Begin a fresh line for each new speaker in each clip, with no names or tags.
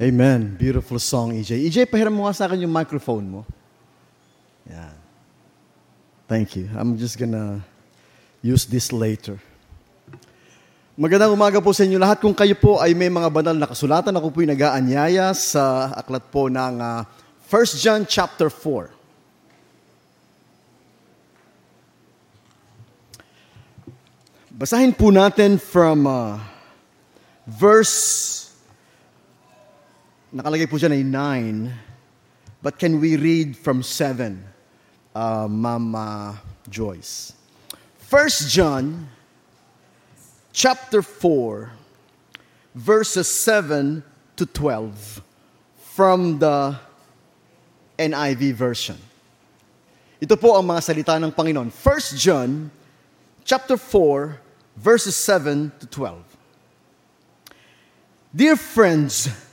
Amen. Beautiful song, EJ. EJ, pahiram mo nga sa akin yung microphone mo. Yeah. Thank you. I'm just gonna use this later. Magandang umaga po sa inyo lahat. Kung kayo po ay may mga banal na kasulatan, ako po'y nag-aanyaya sa aklat po ng uh, 1 John chapter 4. Basahin po natin from uh, verse Nakalagay po dyan ay 9. But can we read from 7, uh, Mama Joyce? 1 John chapter 4, verses 7 to 12 from the NIV version. Ito po ang mga salita ng Panginoon. 1 John chapter 4, verses 7 to 12. Dear friends,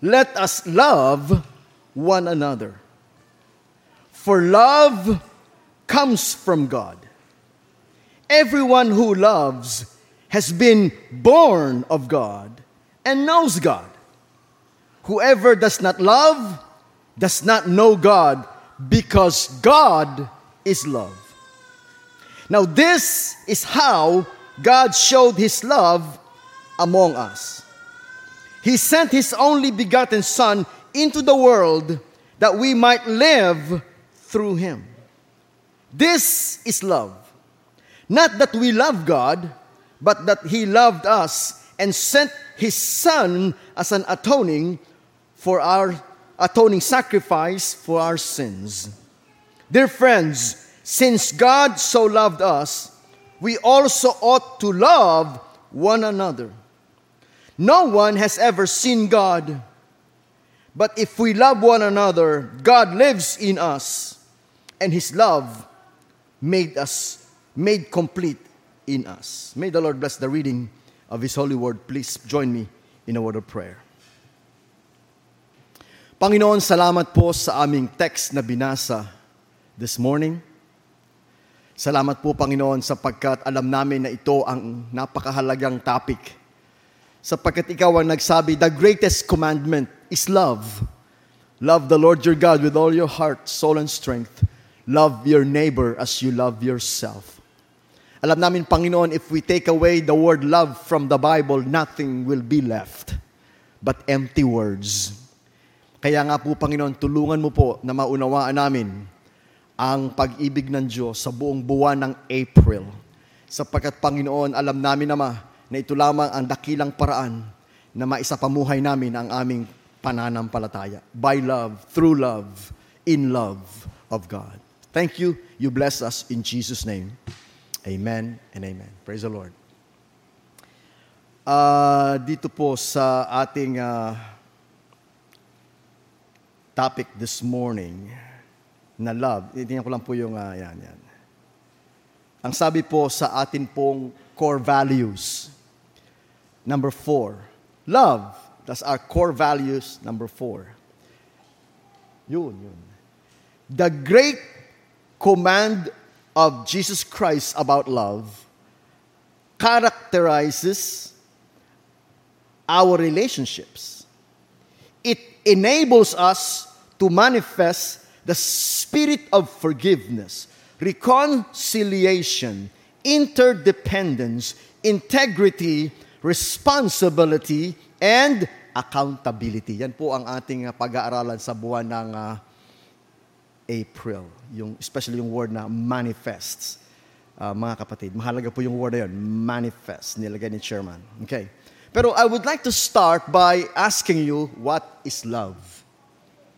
let us love one another. For love comes from God. Everyone who loves has been born of God and knows God. Whoever does not love does not know God because God is love. Now, this is how God showed his love among us. He sent His only begotten Son into the world that we might live through Him. This is love. Not that we love God, but that He loved us and sent His Son as an atoning for our atoning sacrifice for our sins. Dear friends, since God so loved us, we also ought to love one another. No one has ever seen God. But if we love one another, God lives in us, and His love made us, made complete in us. May the Lord bless the reading of His holy word. Please join me in a word of prayer. Panginoon, salamat po sa aming text na binasa this morning. Salamat po, Panginoon, sapagkat alam namin na ito ang napakahalagang topic sapagkat ikaw ang nagsabi, the greatest commandment is love. Love the Lord your God with all your heart, soul, and strength. Love your neighbor as you love yourself. Alam namin, Panginoon, if we take away the word love from the Bible, nothing will be left but empty words. Kaya nga po, Panginoon, tulungan mo po na maunawaan namin ang pag-ibig ng Diyos sa buong buwan ng April. Sapagkat, Panginoon, alam namin naman na ito lamang ang dakilang paraan na maisapamuhay namin ang aming pananampalataya. By love, through love, in love of God. Thank you. You bless us in Jesus' name. Amen and amen. Praise the Lord. Uh, dito po sa ating uh, topic this morning na love. Tingnan ko lang po yung, uh, yan, yan. Ang sabi po sa atin pong core values Number four, love. That's our core values. Number four. Yun, yun. The great command of Jesus Christ about love characterizes our relationships. It enables us to manifest the spirit of forgiveness, reconciliation, interdependence, integrity, responsibility, and accountability. Yan po ang ating uh, pag-aaralan sa buwan ng uh, April. Yung, especially yung word na manifests. Uh, mga kapatid, mahalaga po yung word na yun, manifest, nilagay ni chairman. Okay. Pero I would like to start by asking you, what is love?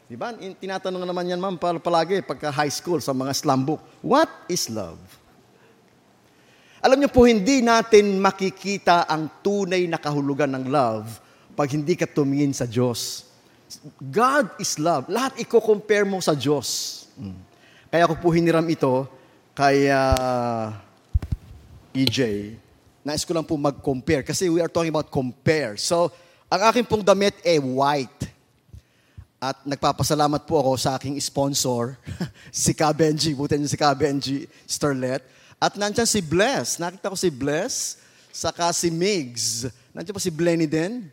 Di ba? Tinatanong naman yan, ma'am, palagi, pagka high school, sa mga slam book. What is love? Alam niyo po, hindi natin makikita ang tunay na kahulugan ng love pag hindi ka tumingin sa Diyos. God is love. Lahat i-compare mo sa Diyos. Hmm. Kaya ako po hiniram ito kay uh, EJ. Nais ko lang po mag-compare kasi we are talking about compare. So, ang aking pong damit ay eh, white. At nagpapasalamat po ako sa aking sponsor, si Ka Benji. Buti niyo si Ka Benji Starlet at nandiyan si Bless. Nakita ko si Bless. Saka si Migs. Nandiyan pa si Blenny din.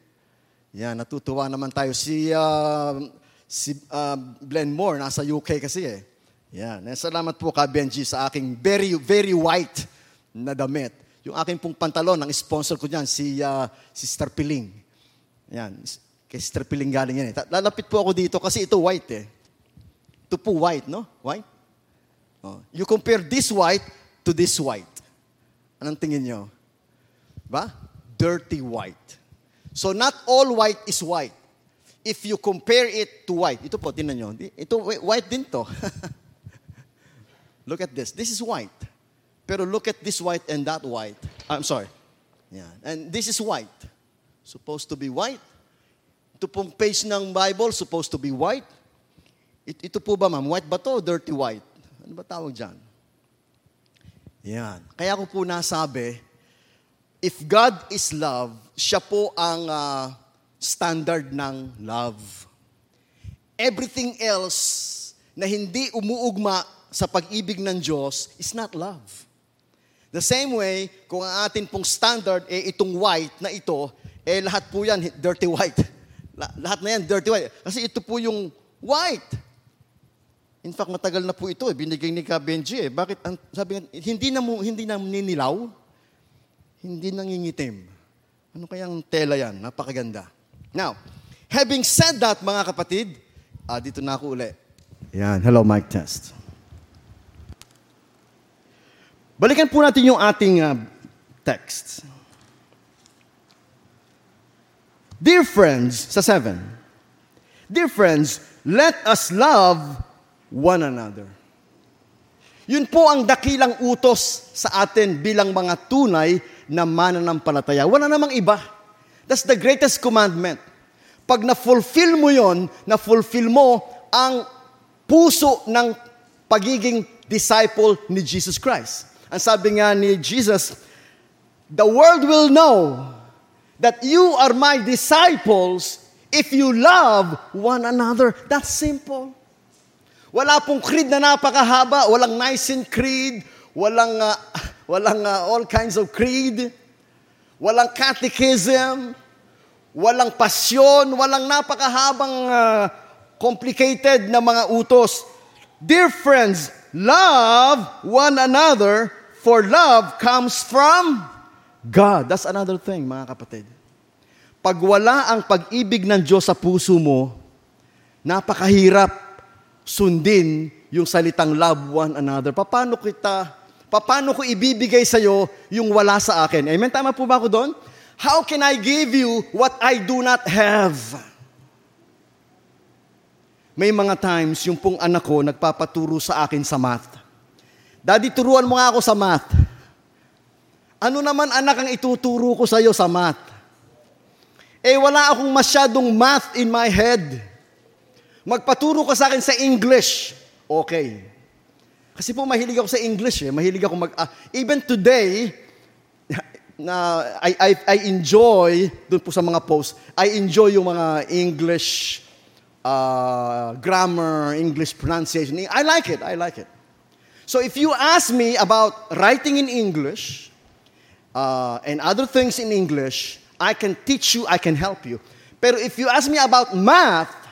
Yan, natutuwa naman tayo. Si, uh, si uh, Glenn Moore, nasa UK kasi eh. Yan. Salamat po ka, Benji, sa aking very, very white na damit. Yung aking pong pantalon, ang sponsor ko dyan, si uh, Sister Piling. Yan. Kay Sister Piling galing yan eh. Lalapit po ako dito kasi ito white eh. Ito po white, no? White? Oh. You compare this white to this white. Anong tingin nyo? Ba? Dirty white. So not all white is white. If you compare it to white, ito po, tinan nyo. Ito, white din to. look at this. This is white. Pero look at this white and that white. I'm sorry. Yeah. And this is white. Supposed to be white. Ito pong page ng Bible, supposed to be white. Ito, ito po ba, ma'am? White ba to dirty white? Ano ba tawag dyan? Yan. Kaya ko po nasabi, if God is love, siya po ang uh, standard ng love. Everything else na hindi umuugma sa pag-ibig ng Diyos is not love. The same way, kung ang atin pong standard eh itong white na ito, eh lahat po yan dirty white. Lahat na yan dirty white. Kasi ito po yung white. In fact, matagal na po ito. Eh. Binigay ni Ka Benji eh. Bakit? Sabi nga, hindi na, hindi na ninilaw hindi nangingitim. Ano kayang tela yan? Napakaganda. Now, having said that, mga kapatid, uh, dito na ako uli. Yan. Hello, mic test. Balikan po natin yung ating uh, text. Dear friends, sa 7. Dear friends, let us love one another. Yun po ang dakilang utos sa atin bilang mga tunay na mananampalataya. Wala namang iba. That's the greatest commandment. Pag na-fulfill mo yon, na-fulfill mo ang puso ng pagiging disciple ni Jesus Christ. Ang sabi nga ni Jesus, The world will know that you are my disciples if you love one another. That's simple. Wala pong creed na napakahaba, walang Nicene Creed, walang uh, walang uh, all kinds of creed, walang catechism, walang pasyon, walang napakahabang uh, complicated na mga utos. Dear friends, love one another for love comes from God. That's another thing, mga kapatid. Pag wala ang pag-ibig ng Diyos sa puso mo, napakahirap sundin yung salitang love one another. Paano kita Paano ko ibibigay sa iyo yung wala sa akin? Amen? Tama po ba ako doon? How can I give you what I do not have? May mga times, yung pong anak ko nagpapaturo sa akin sa math. Daddy, turuan mo nga ako sa math. Ano naman anak ang ituturo ko sa iyo sa math? Eh wala akong masyadong math in my head. Magpaturo ka sa akin sa English. Okay. Kasi po mahilig ako sa English eh. Mahilig ako mag... Uh, even today, na I, I, I enjoy, doon po sa mga posts, I enjoy yung mga English uh, grammar, English pronunciation. I like it, I like it. So if you ask me about writing in English uh, and other things in English, I can teach you, I can help you. Pero if you ask me about math,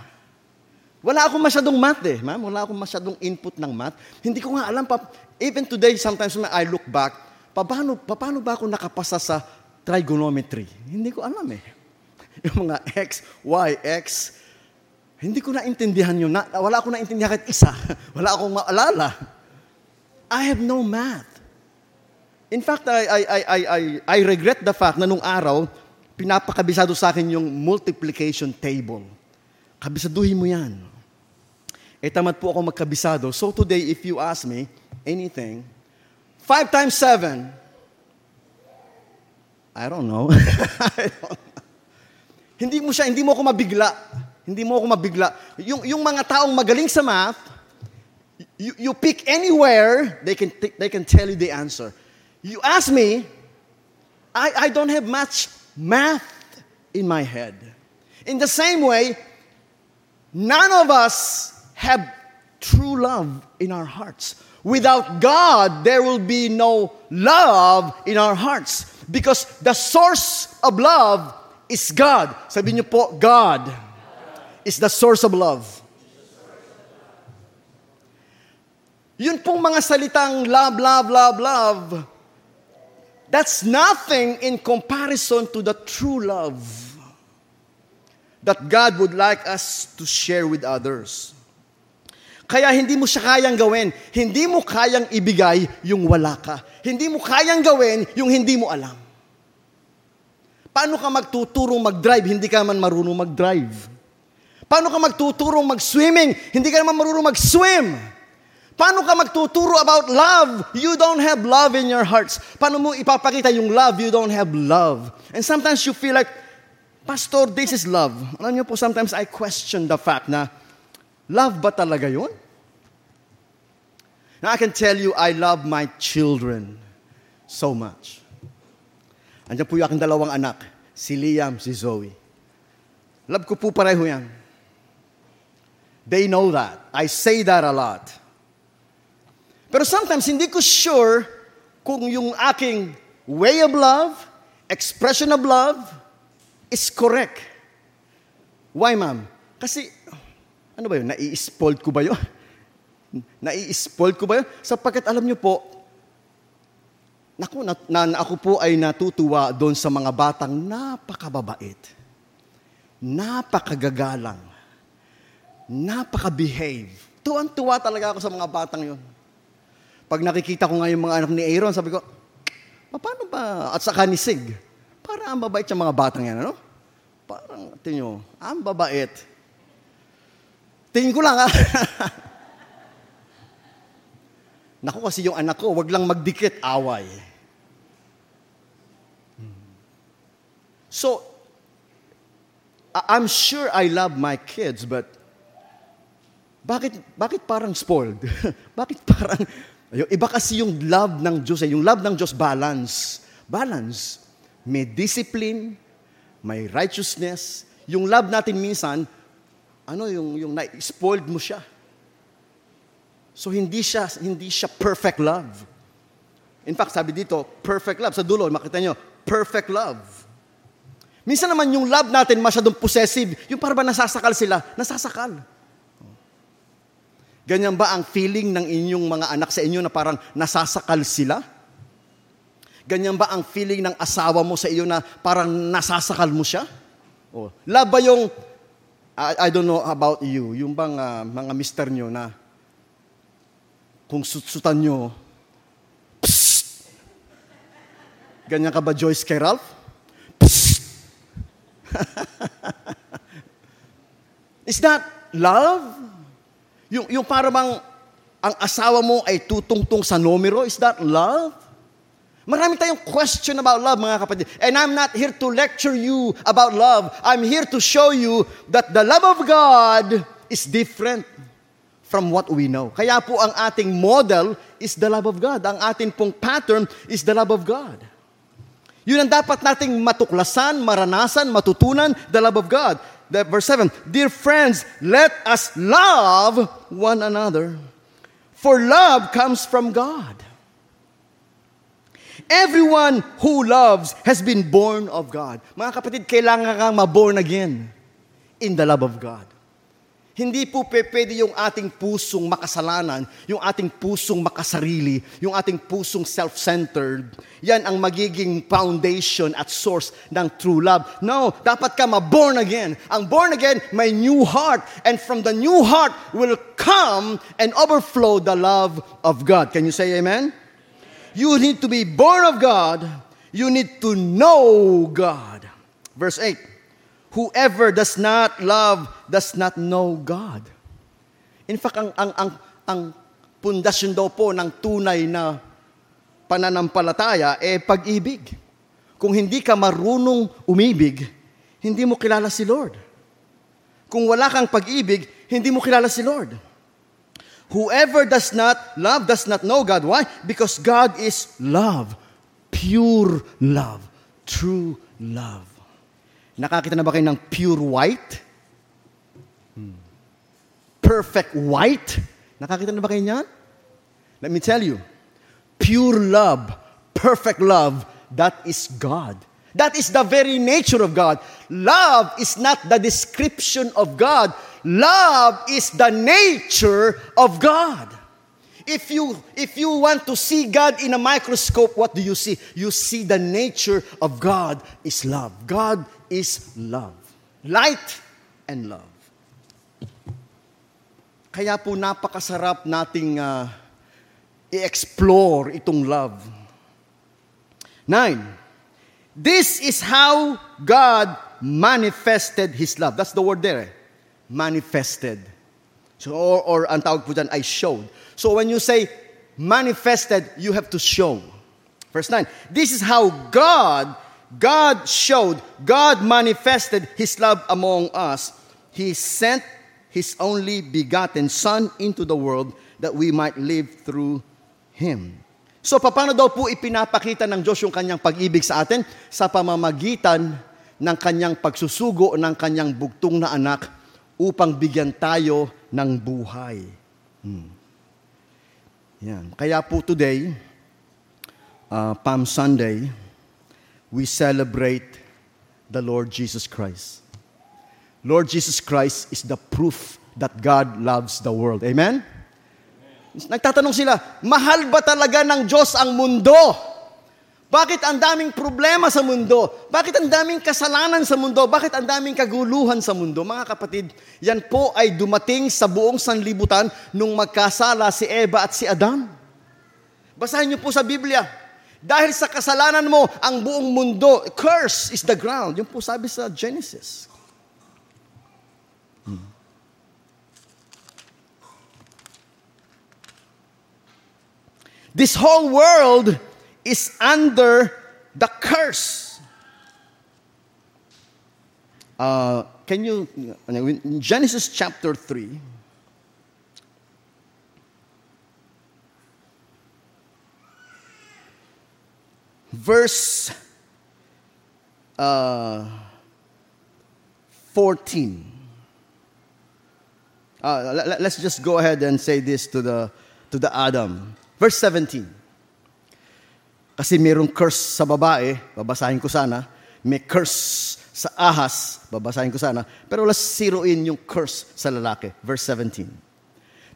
wala akong masyadong math eh, ma'am. Wala akong masyadong input ng math. Hindi ko nga alam pa, even today, sometimes when I look back, paano, paano ba ako nakapasa sa trigonometry? Hindi ko alam eh. Yung mga x, y, x, hindi ko naintindihan yun. Na, wala akong naintindihan kahit isa. wala akong maalala. I have no math. In fact, I, I, I, I, I regret the fact na nung araw, pinapakabisado sa akin yung multiplication table. Kabisaduhin mo yan eh tamad po ako magkabisado. So today, if you ask me anything, 5 times 7, I don't know. I don't know. Hindi mo siya, hindi mo ako mabigla. Hindi mo ako mabigla. Yung, yung mga taong magaling sa math, you, you pick anywhere, they can, they can tell you the answer. You ask me, I, I don't have much math in my head. In the same way, none of us have true love in our hearts. Without God, there will be no love in our hearts because the source of love is God. Sabi niyo po, God is the source of love. Yun pong mga salitang love, love, love, love, that's nothing in comparison to the true love that God would like us to share with others. Kaya hindi mo siya kayang gawin. Hindi mo kayang ibigay yung wala ka. Hindi mo kayang gawin yung hindi mo alam. Paano ka magtuturong mag-drive, hindi ka man marunong mag-drive? Paano ka magtuturong mag-swimming, hindi ka naman marunong mag-swim? Paano ka magtuturo about love? You don't have love in your hearts. Paano mo ipapakita yung love? You don't have love. And sometimes you feel like, Pastor, this is love. Alam niyo po, sometimes I question the fact na, love ba talaga yun? Now, I can tell you, I love my children so much. Andiyan po yung aking dalawang anak, si Liam, si Zoe. Love ko po pareho yan. They know that. I say that a lot. Pero sometimes, hindi ko sure kung yung aking way of love, expression of love, is correct. Why, ma'am? Kasi, ano ba yun? Nai-spoiled ko ba yun? Nai-spoiled ko ba yun? Sapagkat alam niyo po, Naku, na, na, ako po ay natutuwa doon sa mga batang napakababait, napakagagalang, napaka-behave. Tuwan-tuwa talaga ako sa mga batang yon. Pag nakikita ko nga yung mga anak ni Aaron, sabi ko, paano ba? At saka ni Sig, parang ang babait yung mga batang yan, ano? Parang, tingin ang babait. Tingin ko lang, ha? Naku kasi yung anak ko, wag lang magdikit, away. So, I'm sure I love my kids, but bakit, bakit parang spoiled? bakit parang, yung iba kasi yung love ng Diyos, eh, yung love ng Diyos balance. Balance. May discipline, may righteousness. Yung love natin minsan, ano yung, yung na-spoiled mo siya. So hindi siya hindi siya perfect love. In fact, sabi dito, perfect love. Sa dulo, makita nyo, perfect love. Minsan naman yung love natin masyadong possessive. Yung para ba nasasakal sila? Nasasakal. Ganyan ba ang feeling ng inyong mga anak sa inyo na parang nasasakal sila? Ganyan ba ang feeling ng asawa mo sa iyo na parang nasasakal mo siya? Oh, love ba yung, I, I don't know about you, yung bang uh, mga mister nyo na kung sutsutan nyo, psst! Ganyan ka ba, Joyce kay Ralph? Psst! Is that love? Yung, yung para bang ang asawa mo ay tutungtong sa numero, is that love? Marami tayong question about love, mga kapatid. And I'm not here to lecture you about love. I'm here to show you that the love of God is different from what we know. Kaya po ang ating model is the love of God. Ang ating pong pattern is the love of God. Yun ang dapat nating matuklasan, maranasan, matutunan, the love of God. The, verse 7, Dear friends, let us love one another, for love comes from God. Everyone who loves has been born of God. Mga kapatid, kailangan kang ma-born again in the love of God. Hindi po pwede yung ating pusong makasalanan, yung ating pusong makasarili, yung ating pusong self-centered. Yan ang magiging foundation at source ng true love. No, dapat ka ma-born again. Ang born again, may new heart. And from the new heart will come and overflow the love of God. Can you say amen? You need to be born of God. You need to know God. Verse 8. Whoever does not love does not know God. In fact, ang, ang, ang, ang pundasyon daw po ng tunay na pananampalataya eh pag-ibig. Kung hindi ka marunong umibig, hindi mo kilala si Lord. Kung wala kang pag-ibig, hindi mo kilala si Lord. Whoever does not love does not know God. Why? Because God is love. Pure love. True love. Nakakita na ba kayo ng pure white? Perfect white? Nakakita na ba kayo niyan? Let me tell you, pure love, perfect love, that is God. That is the very nature of God. Love is not the description of God. Love is the nature of God. If you, if you want to see God in a microscope, what do you see? You see the nature of God is love. God is love. Light and love. Kaya po napakasarap nating uh, i-explore itong love. Nine, this is how God manifested His love. That's the word there. Eh? Manifested. So, or, or ang tawag po dyan showed. So when you say manifested, you have to show. Verse 9. This is how God, God showed, God manifested His love among us. He sent His only begotten Son into the world that we might live through Him. So, paano daw po ipinapakita ng Diyos yung kanyang pag-ibig sa atin? Sa pamamagitan ng kanyang pagsusugo ng kanyang bugtong na anak upang bigyan tayo ng buhay. Hmm. Yan. Kaya po today, uh, Palm Sunday, we celebrate the Lord Jesus Christ. Lord Jesus Christ is the proof that God loves the world. Amen? Amen. Nagtatanong sila, mahal ba talaga ng Diyos ang mundo? Bakit ang daming problema sa mundo? Bakit ang daming kasalanan sa mundo? Bakit ang daming kaguluhan sa mundo? Mga kapatid, yan po ay dumating sa buong sanlibutan nung magkasala si Eva at si Adam. Basahin niyo po sa Biblia. Dahil sa kasalanan mo, ang buong mundo, curse is the ground. Yung po sabi sa Genesis. Hmm. This whole world is under the curse. Uh, can you, in Genesis chapter 3, verse uh, 14. Uh, let, us just go ahead and say this to the, to the Adam. Verse 17. Kasi mayroong curse sa babae, babasahin ko sana. May curse sa ahas, babasahin ko sana. Pero let's zero in yung curse sa lalaki. Verse 17.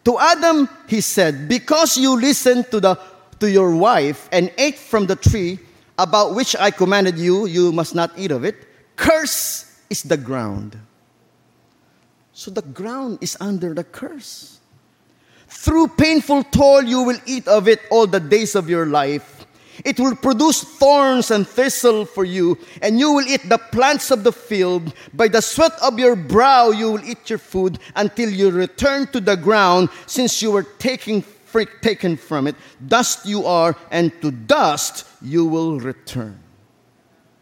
To Adam, he said, Because you listened to, the, to your wife and ate from the tree about which I commanded you, you must not eat of it. Curse is the ground. So the ground is under the curse. Through painful toil, you will eat of it all the days of your life. It will produce thorns and thistle for you, and you will eat the plants of the field. By the sweat of your brow you will eat your food until you return to the ground, since you were taking, taken from it. Dust you are, and to dust you will return.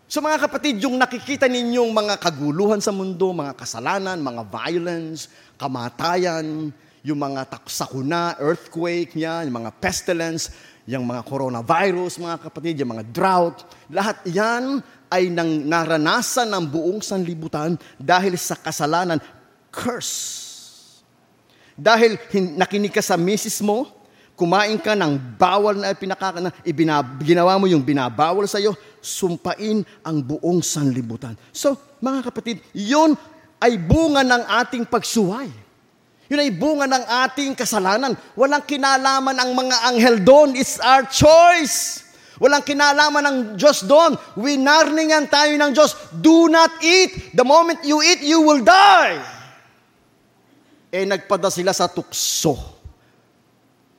So mga kapatid, yung nakikita ninyong mga kaguluhan sa mundo, mga kasalanan, mga violence, kamatayan, yung mga sakuna, earthquake niya, yung mga pestilence, yung mga coronavirus, mga kapatid, yung mga drought, lahat yan ay nang naranasan ng buong sanlibutan dahil sa kasalanan, curse. Dahil hin- nakinig ka sa misis mo, kumain ka ng bawal na pinakaka na ibinab- ginawa mo yung binabawal sa iyo, sumpain ang buong sanlibutan. So, mga kapatid, yun ay bunga ng ating pagsuway. Yun ay bunga ng ating kasalanan. Walang kinalaman ang mga anghel doon. It's our choice. Walang kinalaman ng Diyos doon. Winarningan tayo ng Diyos. Do not eat. The moment you eat, you will die. Eh, nagpada sila sa tukso.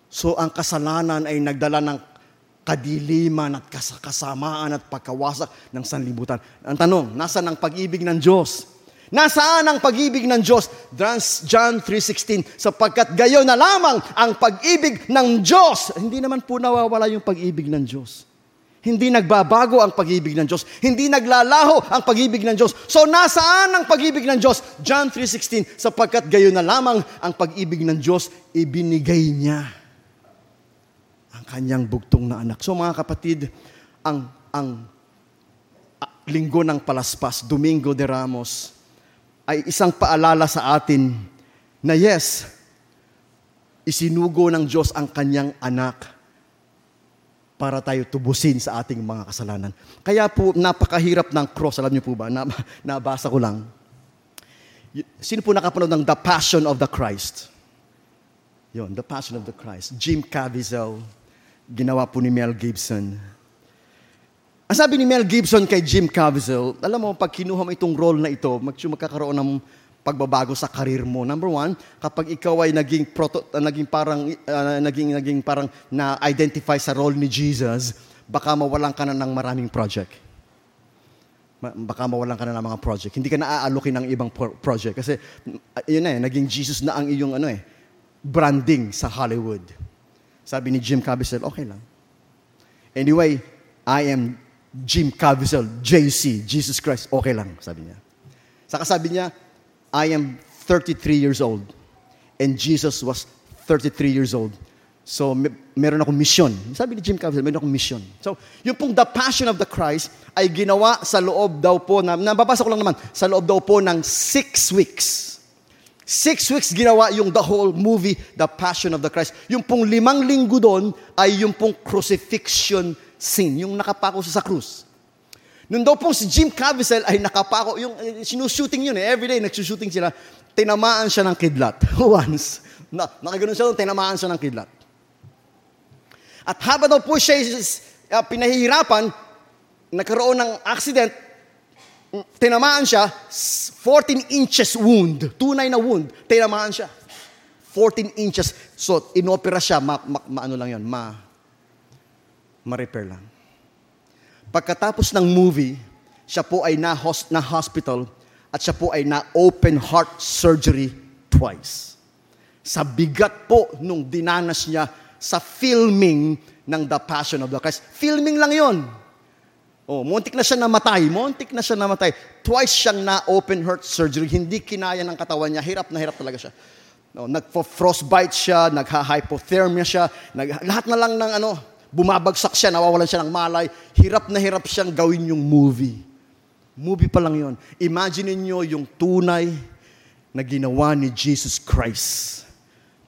So, ang kasalanan ay nagdala ng kadiliman at kasamaan at pagkawasak ng sanlibutan. Ang tanong, nasa ang pag-ibig ng Diyos? Nasaan ang pag-ibig ng Diyos? John 3.16, sapagkat gayon na lamang ang pag-ibig ng Diyos. Hindi naman po nawawala yung pag-ibig ng Diyos. Hindi nagbabago ang pag-ibig ng Diyos. Hindi naglalaho ang pag-ibig ng Diyos. So nasaan ang pag-ibig ng Diyos? John 3.16, sapagkat gayon na lamang ang pag-ibig ng Diyos, ibinigay niya ang kanyang bugtong na anak. So mga kapatid, ang, ang linggo ng palaspas, Domingo de Ramos, ay isang paalala sa atin na yes, isinugo ng Diyos ang kanyang anak para tayo tubusin sa ating mga kasalanan. Kaya po, napakahirap ng cross. Alam niyo po ba? Na, nabasa ko lang. Sino po nakapanood ng The Passion of the Christ? Yon, The Passion of the Christ. Jim Caviezel, ginawa po ni Mel Gibson. Ang sabi ni Mel Gibson kay Jim Caviezel, alam mo, pag kinuha mo itong role na ito, magkakaroon ng pagbabago sa karir mo. Number one, kapag ikaw ay naging, proto, uh, naging parang, uh, naging, naging parang na-identify sa role ni Jesus, baka mawalan ka na ng maraming project. Baka mawalan ka na ng mga project. Hindi ka na-aallokin ng ibang project. Kasi, uh, yun na eh, naging Jesus na ang iyong ano eh, branding sa Hollywood. Sabi ni Jim Caviezel, okay lang. Anyway, I am Jim Caviezel, JC, Jesus Christ, okay lang, sabi niya. Saka sabi niya, I am 33 years old. And Jesus was 33 years old. So, may, meron akong mission. Sabi ni Jim Caviezel, meron akong mission. So, yung pong The Passion of the Christ ay ginawa sa loob daw po, na, nababasa ko lang naman, sa loob daw po ng six weeks. Six weeks ginawa yung the whole movie, The Passion of the Christ. Yung pong limang linggo doon ay yung pong crucifixion scene, yung nakapako sa krus. Nung daw pong si Jim Caviezel ay nakapako, yung eh, sinushooting yun eh, everyday nagsushooting sila, tinamaan siya ng kidlat. Once. Na, nakaganon siya tinamaan siya ng kidlat. At habang daw po siya uh, pinahihirapan, nagkaroon ng accident, tinamaan siya, 14 inches wound, tunay na wound, tinamaan siya. 14 inches. So, inopera siya, ma, ma, ma ano lang yun, ma, ma-repair lang. Pagkatapos ng movie, siya po ay na, na hospital at siya po ay na open heart surgery twice. Sa bigat po nung dinanas niya sa filming ng The Passion of the Christ. Filming lang yon. Oh, muntik na siya namatay. Muntik na siya namatay. Twice siyang na open heart surgery. Hindi kinaya ng katawan niya. Hirap na hirap talaga siya. No, nagpo-frostbite siya, nagha-hypothermia siya, nag, lahat na lang ng ano, bumabagsak siya, nawawalan siya ng malay, hirap na hirap siyang gawin yung movie. Movie pa lang yon. Imagine niyo yung tunay na ginawa ni Jesus Christ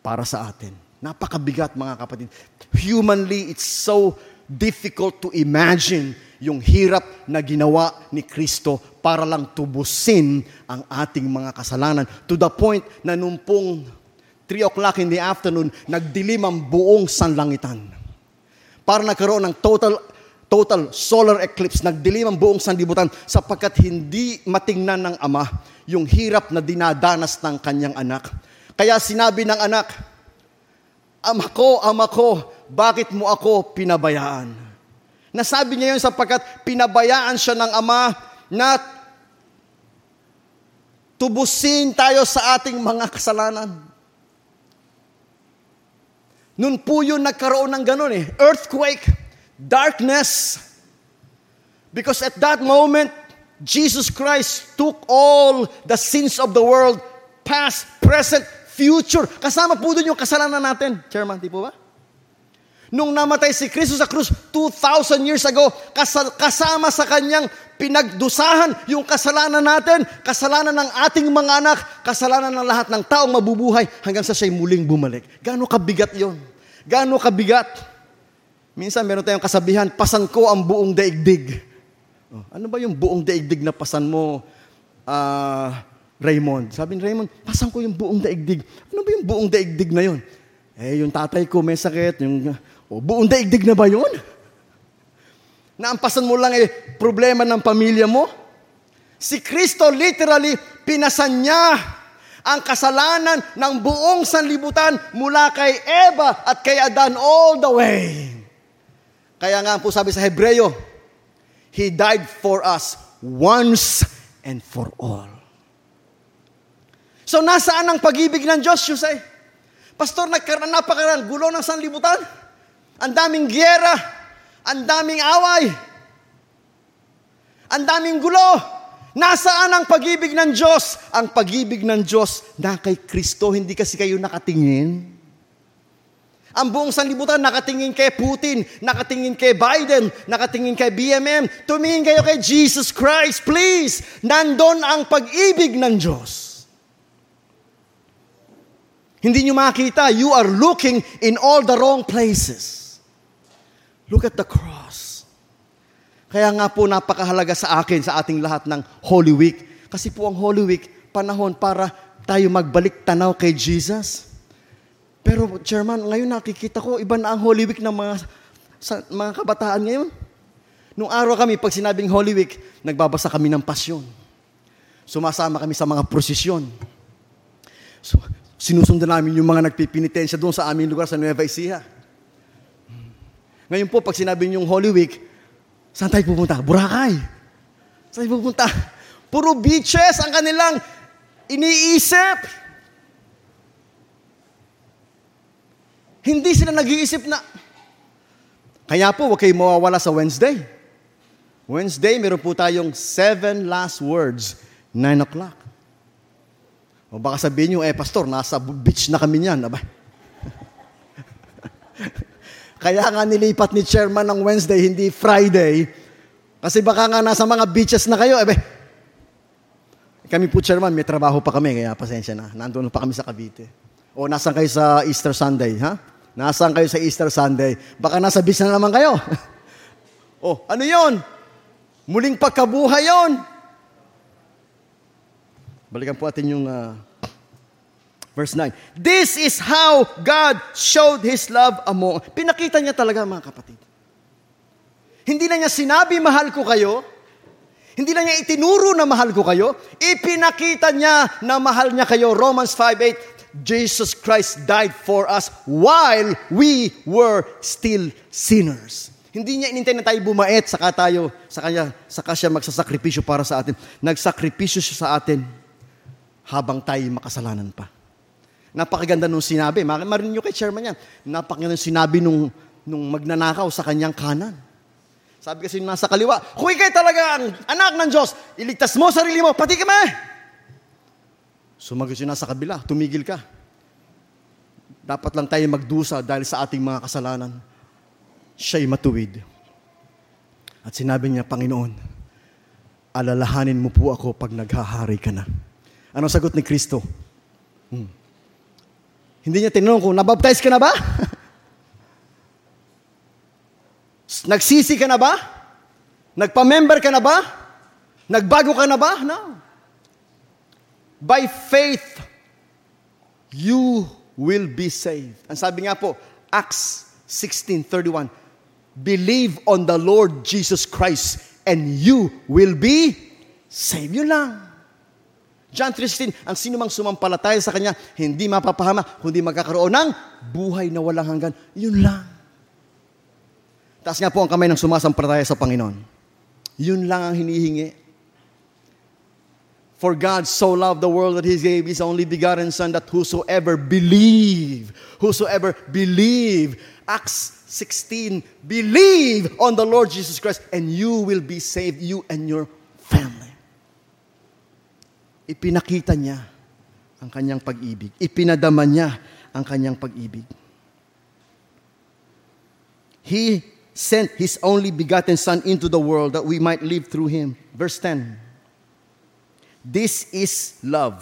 para sa atin. Napakabigat mga kapatid. Humanly, it's so difficult to imagine yung hirap na ginawa ni Kristo para lang tubusin ang ating mga kasalanan. To the point na nung pong 3 o'clock in the afternoon, nagdilim ang buong sanlangitan para nagkaroon ng total total solar eclipse, nagdilim ang buong sanlibutan sapagkat hindi matingnan ng ama yung hirap na dinadanas ng kanyang anak. Kaya sinabi ng anak, Ama ko, ama ko, bakit mo ako pinabayaan? Nasabi niya yun sapagkat pinabayaan siya ng ama na tubusin tayo sa ating mga kasalanan. Noon po yun nagkaroon ng ganun eh. Earthquake, darkness. Because at that moment, Jesus Christ took all the sins of the world, past, present, future. Kasama po doon yung kasalanan natin. Chairman, di po ba? Nung namatay si Kristo sa krus 2,000 years ago, kasama sa kanyang pinagdusahan yung kasalanan natin, kasalanan ng ating mga anak, kasalanan ng lahat ng taong mabubuhay hanggang sa siya'y muling bumalik. Gaano kabigat yon? Gaano kabigat? Minsan meron tayong kasabihan, pasan ko ang buong daigdig. Oh, ano ba yung buong daigdig na pasan mo, uh, Raymond? Sabi ni Raymond, pasan ko yung buong daigdig. Ano ba yung buong daigdig na yon? Eh, yung tatay ko may sakit, yung o, buong daigdig na ba yun? Naampasan mo lang eh, problema ng pamilya mo? Si Kristo literally, pinasan niya ang kasalanan ng buong sanlibutan mula kay Eva at kay Adan all the way. Kaya nga po sabi sa Hebreyo, He died for us once and for all. So nasaan ang pag-ibig ng Diyos, Yusay? Pastor, nagkaroon napakarang gulo ng sanlibutan. Ang daming gyera, ang daming away, ang daming gulo. Nasaan ang pag-ibig ng Diyos? Ang pag-ibig ng Diyos na kay Kristo, hindi kasi kayo nakatingin. Ang buong sanlibutan nakatingin kay Putin, nakatingin kay Biden, nakatingin kay BMM. Tumingin kayo kay Jesus Christ, please. Nandon ang pag-ibig ng Diyos. Hindi nyo makita, you are looking in all the wrong places. Look at the cross. Kaya nga po napakahalaga sa akin, sa ating lahat ng Holy Week. Kasi po ang Holy Week, panahon para tayo magbalik tanaw kay Jesus. Pero, Chairman, ngayon nakikita ko, iba na ang Holy Week ng mga, sa, mga kabataan ngayon. Nung araw kami, pag sinabing Holy Week, nagbabasa kami ng pasyon. Sumasama kami sa mga prosesyon. So, sinusundan namin yung mga nagpipinitensya doon sa aming lugar sa Nueva Ecija. Ngayon po, pag sinabi yung Holy Week, saan tayo pupunta? Boracay. Saan tayo pupunta? Puro beaches ang kanilang iniisip. Hindi sila nag-iisip na, kaya po, huwag kayong mawawala sa Wednesday. Wednesday, meron po tayong seven last words, nine o'clock. O baka sabihin nyo, eh, pastor, nasa beach na kami niyan. Aba. Kaya nga nilipat ni chairman ng Wednesday, hindi Friday. Kasi baka nga nasa mga beaches na kayo. Ebe, kami po chairman, may trabaho pa kami, kaya pasensya na. Nandun pa kami sa Cavite. O nasan kayo sa Easter Sunday, ha? Nasaan kayo sa Easter Sunday? Baka nasa beach na naman kayo. oh, ano yon? Muling pagkabuhay yon. Balikan po natin yung uh, verse 9. This is how God showed His love among... Pinakita niya talaga mga kapatid. Hindi na niya sinabi, mahal ko kayo. Hindi na niya itinuro na mahal ko kayo. Ipinakita niya na mahal niya kayo. Romans 5.8, Jesus Christ died for us while we were still sinners. Hindi niya inintay na tayo bumait, saka tayo, sa kanya, saka siya magsasakripisyo para sa atin. Nagsakripisyo siya sa atin habang tayo makasalanan pa. Napakaganda nung sinabi. Marinig nyo kay chairman yan. Napakaganda nung sinabi nung, nung magnanakaw sa kanyang kanan. Sabi kasi nasa kaliwa, kung ikay talaga anak ng Diyos, iligtas mo sarili mo, pati kami. Sumagot siya nasa kabila, tumigil ka. Dapat lang tayo magdusa dahil sa ating mga kasalanan. Siya'y matuwid. At sinabi niya, Panginoon, alalahanin mo po ako pag naghahari ka na. Anong sagot ni Kristo? Hmm. Hindi niya tinanong kung nabaptize ka na ba? Nagsisi ka na ba? Nagpa-member ka na ba? Nagbago ka na ba? No. By faith, you will be saved. Ang sabi nga po, Acts 16.31, Believe on the Lord Jesus Christ and you will be saved. Yun lang. John 3.16, ang sino mang sumampalataya sa Kanya, hindi mapapahama, kundi magkakaroon ng buhay na walang hanggan. Yun lang. Taas nga po ang kamay ng sumasampalataya sa Panginoon. Yun lang ang hinihingi. For God so loved the world that He gave His only begotten Son, that whosoever believe, whosoever believe, Acts 16, believe on the Lord Jesus Christ, and you will be saved, you and your ipinakita niya ang kanyang pag-ibig. Ipinadama niya ang kanyang pag-ibig. He sent His only begotten Son into the world that we might live through Him. Verse 10. This is love.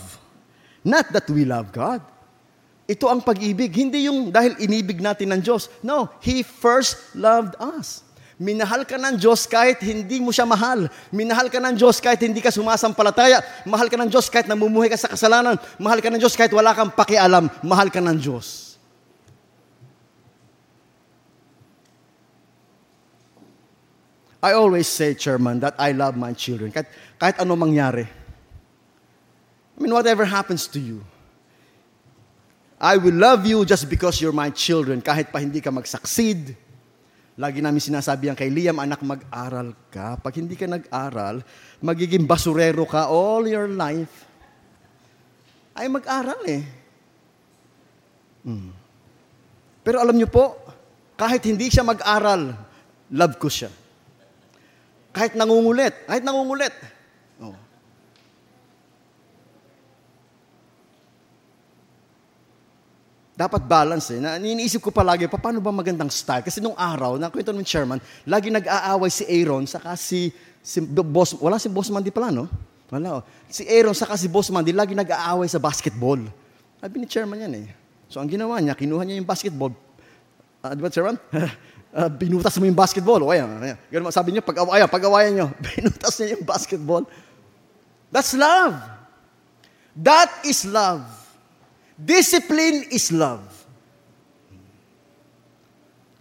Not that we love God. Ito ang pag-ibig. Hindi yung dahil inibig natin ng Diyos. No, He first loved us. Minahal ka ng Diyos kahit hindi mo siya mahal. Minahal ka ng Diyos kahit hindi ka sumasampalataya. Mahal ka ng Diyos kahit namumuhay ka sa kasalanan. Mahal ka ng Diyos kahit wala kang pakialam. Mahal ka ng Diyos. I always say, Chairman, that I love my children. Kahit, kahit ano mangyari. I mean, whatever happens to you. I will love you just because you're my children. Kahit pa hindi ka mag-succeed, Lagi namin sinasabi yan kay Liam, anak, mag-aral ka. Pag hindi ka nag-aral, magiging basurero ka all your life. Ay, mag-aral eh. Hmm. Pero alam niyo po, kahit hindi siya mag-aral, love ko siya. Kahit nangungulit, kahit nangungulit, dapat balance eh. Na, iniisip ko palagi, paano ba magandang style? Kasi nung araw, na kwento ng chairman, lagi nag-aaway si Aaron, saka si, si boss, wala si Boss Mandy pala, no? Wala, oh. Si Aaron, saka si Boss Mandy, lagi nag-aaway sa basketball. Sabi ni chairman yan eh. So ang ginawa niya, kinuha niya yung basketball. Uh, di ba, chairman? uh, binutas mo yung basketball. O ayan, ayan. Ganun, sabi niyo, pag, ayan, pag-awayan niyo, binutas niya yung basketball. That's love. That is love. Discipline is love.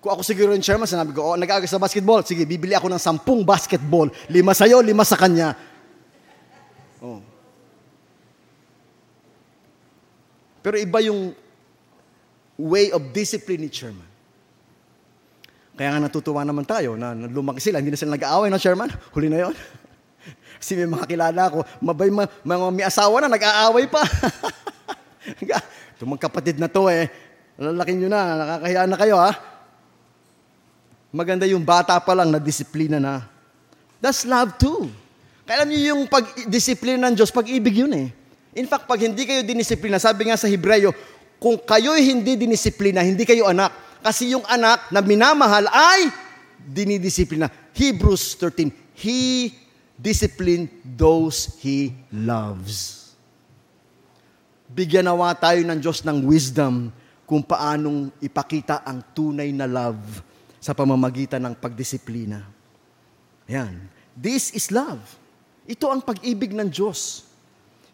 Kung ako siguro yung chairman, sinabi ko, oh, nag-aagas sa basketball, sige, bibili ako ng sampung basketball. Lima sa'yo, lima sa kanya. Oh. Pero iba yung way of discipline ni chairman. Kaya nga natutuwa naman tayo na lumaki sila, hindi na sila nag-aaway, no, chairman? Huli na yon. Kasi may mga kilala ko, mabay, mga, mga may asawa na, nag-aaway pa. Itong magkapatid na to eh, lalaki nyo na, nakakahiya na kayo ha. Maganda yung bata pa lang na disiplina na. That's love too. Kaya alam niyo yung pag-disiplina ng Diyos, pag-ibig yun eh. In fact, pag hindi kayo dinisiplina, sabi nga sa Hebreyo, kung kayo hindi dinisiplina, hindi kayo anak. Kasi yung anak na minamahal ay dinidisiplina. Hebrews 13, He discipline those He loves. Bigyan nawa tayo ng Diyos ng wisdom kung paanong ipakita ang tunay na love sa pamamagitan ng pagdisiplina. Ayan. This is love. Ito ang pag-ibig ng Diyos.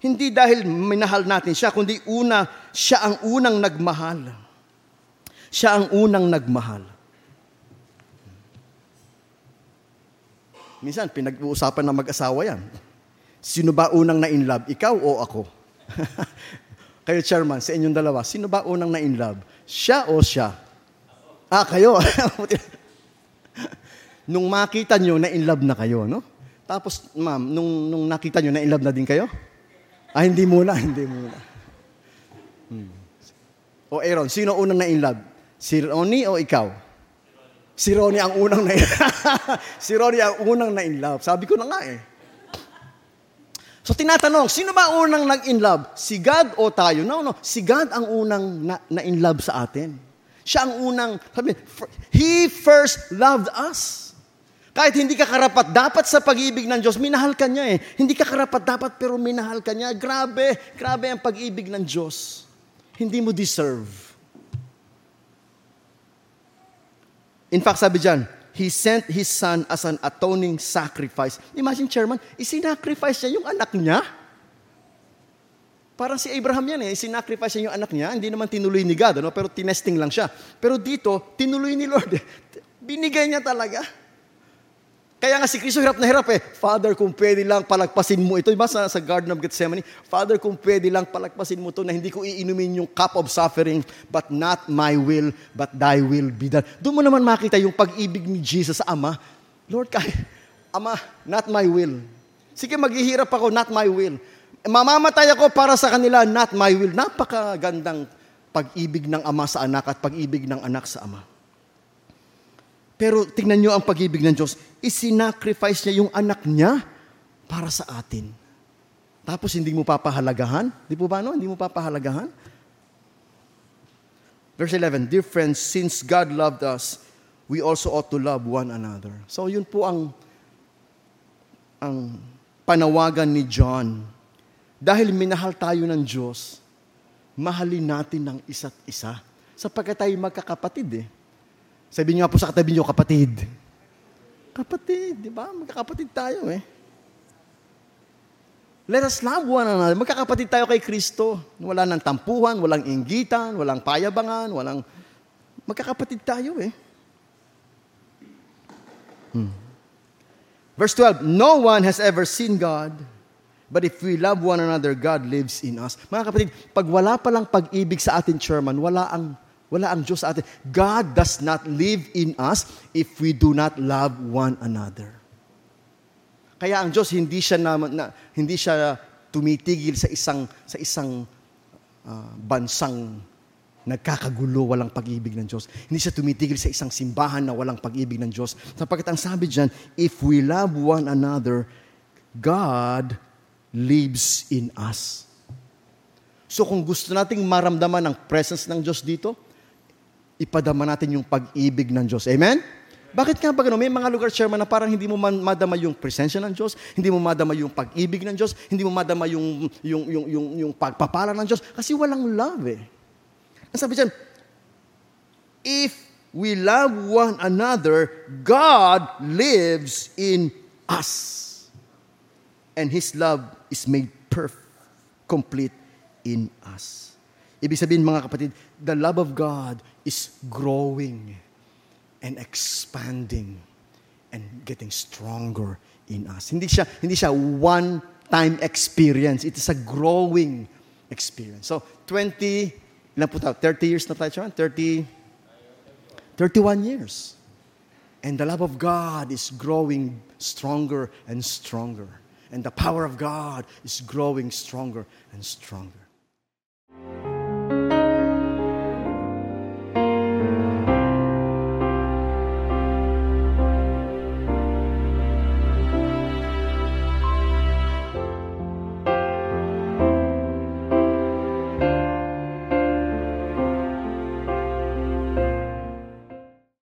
Hindi dahil minahal natin siya, kundi una, siya ang unang nagmahal. Siya ang unang nagmahal. Minsan, pinag-uusapan ng mag-asawa yan. Sino ba unang na-in-love? Ikaw o ako? kayo, chairman, sa inyong dalawa, sino ba unang na-in-love? Siya o siya? Ah, kayo. nung makita nyo, na-in-love na kayo, no? Tapos, ma'am, nung, nung nakita nyo, na-in-love na din kayo? Ah, hindi muna, hindi muna. Hmm. O Aaron, sino unang na-in-love? Si Ronnie o ikaw? Si Ronnie ang unang na Si Ronnie ang unang na in love. Sabi ko na nga eh. So tinatanong, sino ba unang nag-in love? Si God o tayo? No, no. Si God ang unang na, na in love sa atin. Siya ang unang, sabi, He first loved us. Kahit hindi ka karapat dapat sa pag-ibig ng Diyos, minahal ka niya eh. Hindi ka karapat dapat pero minahal ka niya. Grabe, grabe ang pag-ibig ng Diyos. Hindi mo deserve. In fact, sabi dyan, He sent His Son as an atoning sacrifice. Imagine, Chairman, isinacrifice niya yung anak niya. Parang si Abraham yan eh, isinacrifice niya yung anak niya, hindi naman tinuloy ni God, ano? pero tinesting lang siya. Pero dito, tinuloy ni Lord. Binigay niya talaga. Kaya nga si Kristo hirap na hirap eh. Father, kung pwede lang palagpasin mo ito. Diba sa, sa Garden of Gethsemane? Father, kung pwede lang palagpasin mo ito na hindi ko iinumin yung cup of suffering, but not my will, but thy will be done. Doon mo naman makita yung pag-ibig ni Jesus sa Ama. Lord, kaya, Ama, not my will. Sige, maghihirap ako, not my will. Mamamatay ako para sa kanila, not my will. Napakagandang pag-ibig ng Ama sa anak at pag-ibig ng anak sa Ama. Pero tingnan nyo ang pag-ibig ng Diyos. Isinacrifice niya yung anak niya para sa atin. Tapos hindi mo papahalagahan? Di po ba no? Hindi mo papahalagahan? Verse 11, Dear friends, since God loved us, we also ought to love one another. So yun po ang ang panawagan ni John. Dahil minahal tayo ng Diyos, mahalin natin ng isa't isa. Sapagkat tayo magkakapatid eh. Sabi niyo po sa katabi niyo, kapatid. Kapatid, di ba? Magkakapatid tayo eh. Let us love one another. Magkakapatid tayo kay Kristo. Wala nang tampuhan, walang inggitan, walang payabangan, walang... Magkakapatid tayo eh. Hmm. Verse 12, No one has ever seen God, but if we love one another, God lives in us. Mga kapatid, pag wala palang pag-ibig sa atin, chairman, wala ang wala ang Diyos sa atin. God does not live in us if we do not love one another. Kaya ang Diyos hindi siya na, na hindi siya tumitigil sa isang sa isang uh, bansang nagkakagulo, walang pag-ibig ng Diyos. Hindi siya tumitigil sa isang simbahan na walang pag-ibig ng Diyos. Sapagkat ang sabi diyan, if we love one another, God lives in us. So kung gusto nating maramdaman ang presence ng Diyos dito, ipadama natin yung pag-ibig ng Diyos. Amen? Bakit nga ba ganun? May mga lugar, Chairman, na parang hindi mo man, madama yung presensya ng Diyos, hindi mo madama yung pag-ibig ng Diyos, hindi mo madama yung, yung, yung, yung, yung pagpapala ng Diyos, kasi walang love eh. Ang sabi dyan, if we love one another, God lives in us. And His love is made perfect, complete in us. Ibig sabihin mga kapatid, the love of God is growing and expanding and getting stronger in us. Hindi siya hindi siya one time experience. It is a growing experience. So 20 ilan po tayo? 30 years na tayo, 30 31 years. And the love of God is growing stronger and stronger. And the power of God is growing stronger and stronger.